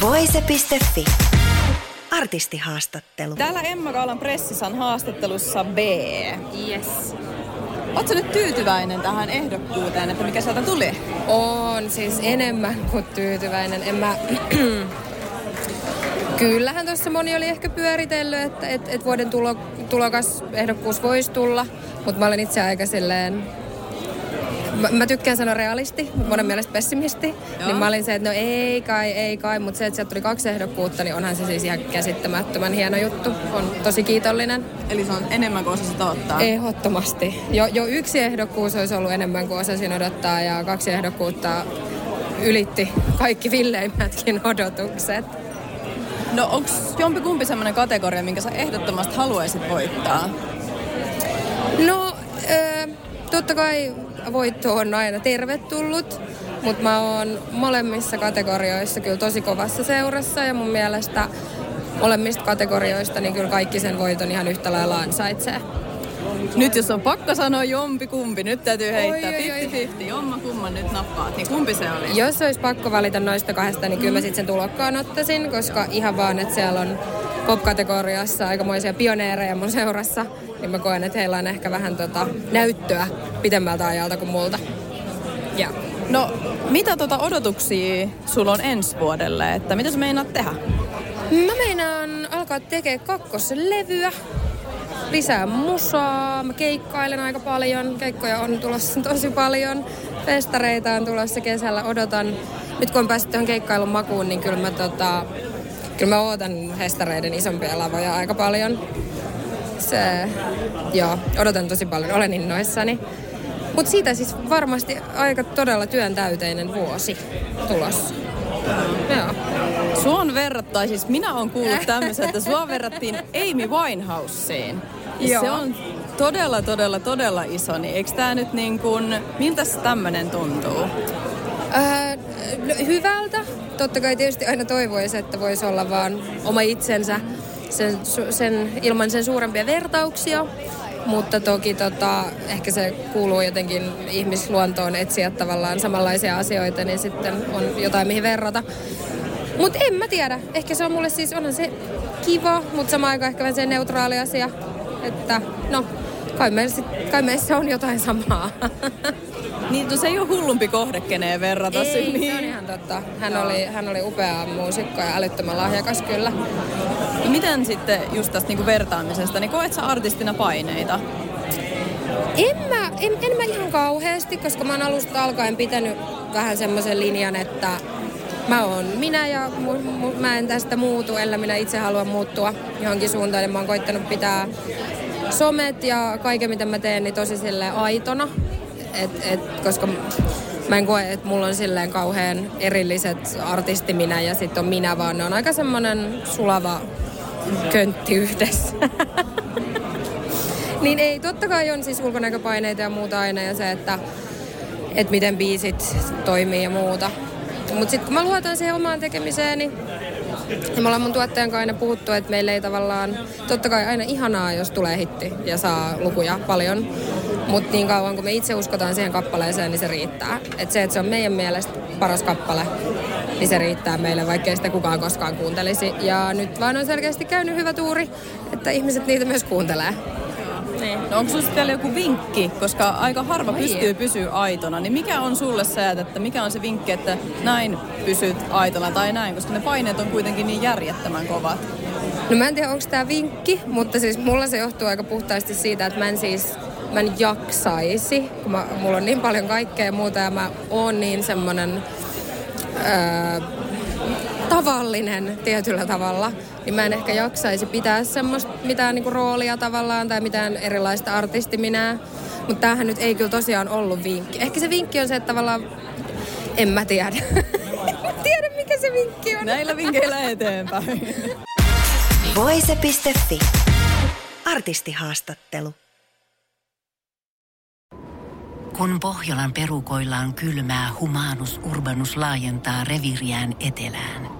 Voise.fi. Artistihaastattelu. Täällä Emma Kaalan pressissä on haastattelussa B. Yes. Oletko nyt tyytyväinen tähän ehdokkuuteen, että mikä sieltä tuli? On siis enemmän kuin tyytyväinen. En mä... Kyllähän tuossa moni oli ehkä pyöritellyt, että et, et vuoden tulo, tulokas ehdokkuus voisi tulla, mutta mä olen itse aika silleen Mä, mä tykkään sanoa realisti, mutta monen mielestä pessimisti. Joo. Niin mä olin se, että no ei kai, ei kai, mutta se, että sieltä tuli kaksi ehdokkuutta, niin onhan se siis ihan käsittämättömän hieno juttu. On tosi kiitollinen. Eli se on enemmän kuin osasit odottaa? Ehdottomasti. Jo, jo yksi ehdokkuus olisi ollut enemmän kuin osasin odottaa ja kaksi ehdokkuutta ylitti kaikki villeimmätkin odotukset. No onko jompikumpi semmoinen kategoria, minkä sä ehdottomasti haluaisit voittaa? No, ö, totta kai voitto on aina tervetullut, mutta mä oon molemmissa kategorioissa kyllä tosi kovassa seurassa ja mun mielestä molemmista kategorioista niin kyllä kaikki sen voiton ihan yhtä lailla ansaitsee. Nyt jos on pakko sanoa jompi kumpi, nyt täytyy heittää 50-50, jomma kumman nyt nappaat, niin kumpi se oli? Jos olisi pakko valita noista kahdesta, niin kyllä mä sitten sen tulokkaan ottaisin, koska ihan vaan, että siellä on pop-kategoriassa aikamoisia pioneereja mun seurassa, niin mä koen, että heillä on ehkä vähän tota näyttöä pitemmältä ajalta kuin multa. Ja. No, mitä tota odotuksia sulla on ensi vuodelle, että mitä sä meinaat tehdä? Mä meinaan alkaa tekemään kakkosen levyä lisää musaa. Mä keikkailen aika paljon. Keikkoja on tulossa tosi paljon. Festareita on tulossa kesällä. Odotan. Nyt kun on päässyt tuohon keikkailun makuun, niin kyllä mä, tota, kyllä mä ootan festareiden isompia lavoja aika paljon. Se, joo, odotan tosi paljon. Olen innoissani. Mutta siitä siis varmasti aika todella työntäyteinen vuosi tulossa. Joo. Sua on verrattu, siis minä olen kuullut tämmöisen, että sua verrattiin Amy Winehouseen. Joo. Se on todella, todella, todella iso, niin eikö tämä nyt niin kuin, miltä tämmöinen tuntuu? Öö, no, hyvältä. Totta kai tietysti aina toivoisi, että voisi olla vaan oma itsensä sen, sen, ilman sen suurempia vertauksia. Mutta toki tota, ehkä se kuuluu jotenkin ihmisluontoon etsiä tavallaan samanlaisia asioita, niin sitten on jotain mihin verrata. Mutta en mä tiedä. Ehkä se on mulle siis, onhan se kiva, mutta samaan aikaan ehkä vähän se neutraali asia. Että no, kai meissä, kai meissä on jotain samaa. Niin, no se ei ole hullumpi kohde, keneen verrata. Ei, niin. se on ihan totta. Hän oli, hän oli upea muusikko ja älyttömän lahjakas kyllä. No miten sitten just tästä niinku vertaamisesta, niin koet sä artistina paineita? En mä, en, en mä ihan kauheasti, koska mä oon alusta alkaen pitänyt vähän semmoisen linjan, että mä oon minä ja mu, mu, mä en tästä muutu, ellä minä itse haluan muuttua johonkin suuntaan. Ja mä oon koittanut pitää somet ja kaiken mitä mä teen niin tosi sille aitona. Et, et, koska mä en koe, että mulla on silleen kauhean erilliset artisti minä ja sitten on minä, vaan ne on aika semmonen sulava köntti yhdessä. niin ei, totta kai on siis ulkonäköpaineita ja muuta aina ja se, että, että miten biisit toimii ja muuta. Mutta sitten kun mä luotan siihen omaan tekemiseeni, niin ja me ollaan mun tuottajan kanssa aina puhuttu, että meillä ei tavallaan, totta kai aina ihanaa, jos tulee hitti ja saa lukuja paljon. Mutta niin kauan kun me itse uskotaan siihen kappaleeseen, niin se riittää. Että se, että se on meidän mielestä paras kappale, niin se riittää meille, vaikkei sitä kukaan koskaan kuuntelisi. Ja nyt vaan on selkeästi käynyt hyvä tuuri, että ihmiset niitä myös kuuntelee. Niin. No onko sinulla vielä joku vinkki, koska aika harva Vai pystyy pysyä aitona, niin mikä on sulle se, että mikä on se vinkki, että näin pysyt aitona tai näin, koska ne paineet on kuitenkin niin järjettömän kovat? No mä en tiedä, onko tämä vinkki, mutta siis mulla se johtuu aika puhtaasti siitä, että mä en siis mä en jaksaisi, kun mä, mulla on niin paljon kaikkea ja muuta ja mä oon niin semmonen öö, tavallinen tietyllä tavalla, niin mä en ehkä jaksaisi pitää semmoista mitään niinku roolia tavallaan tai mitään erilaista artistiminää. Mutta tämähän nyt ei kyllä tosiaan ollut vinkki. Ehkä se vinkki on se, että tavallaan en mä tiedä. en mä tiedä, mikä se se vinkki on. Näillä vinkkeillä eteenpäin. Voise.fi. Artistihaastattelu. Kun Pohjolan perukoillaan kylmää, humanus urbanus laajentaa reviriään etelään.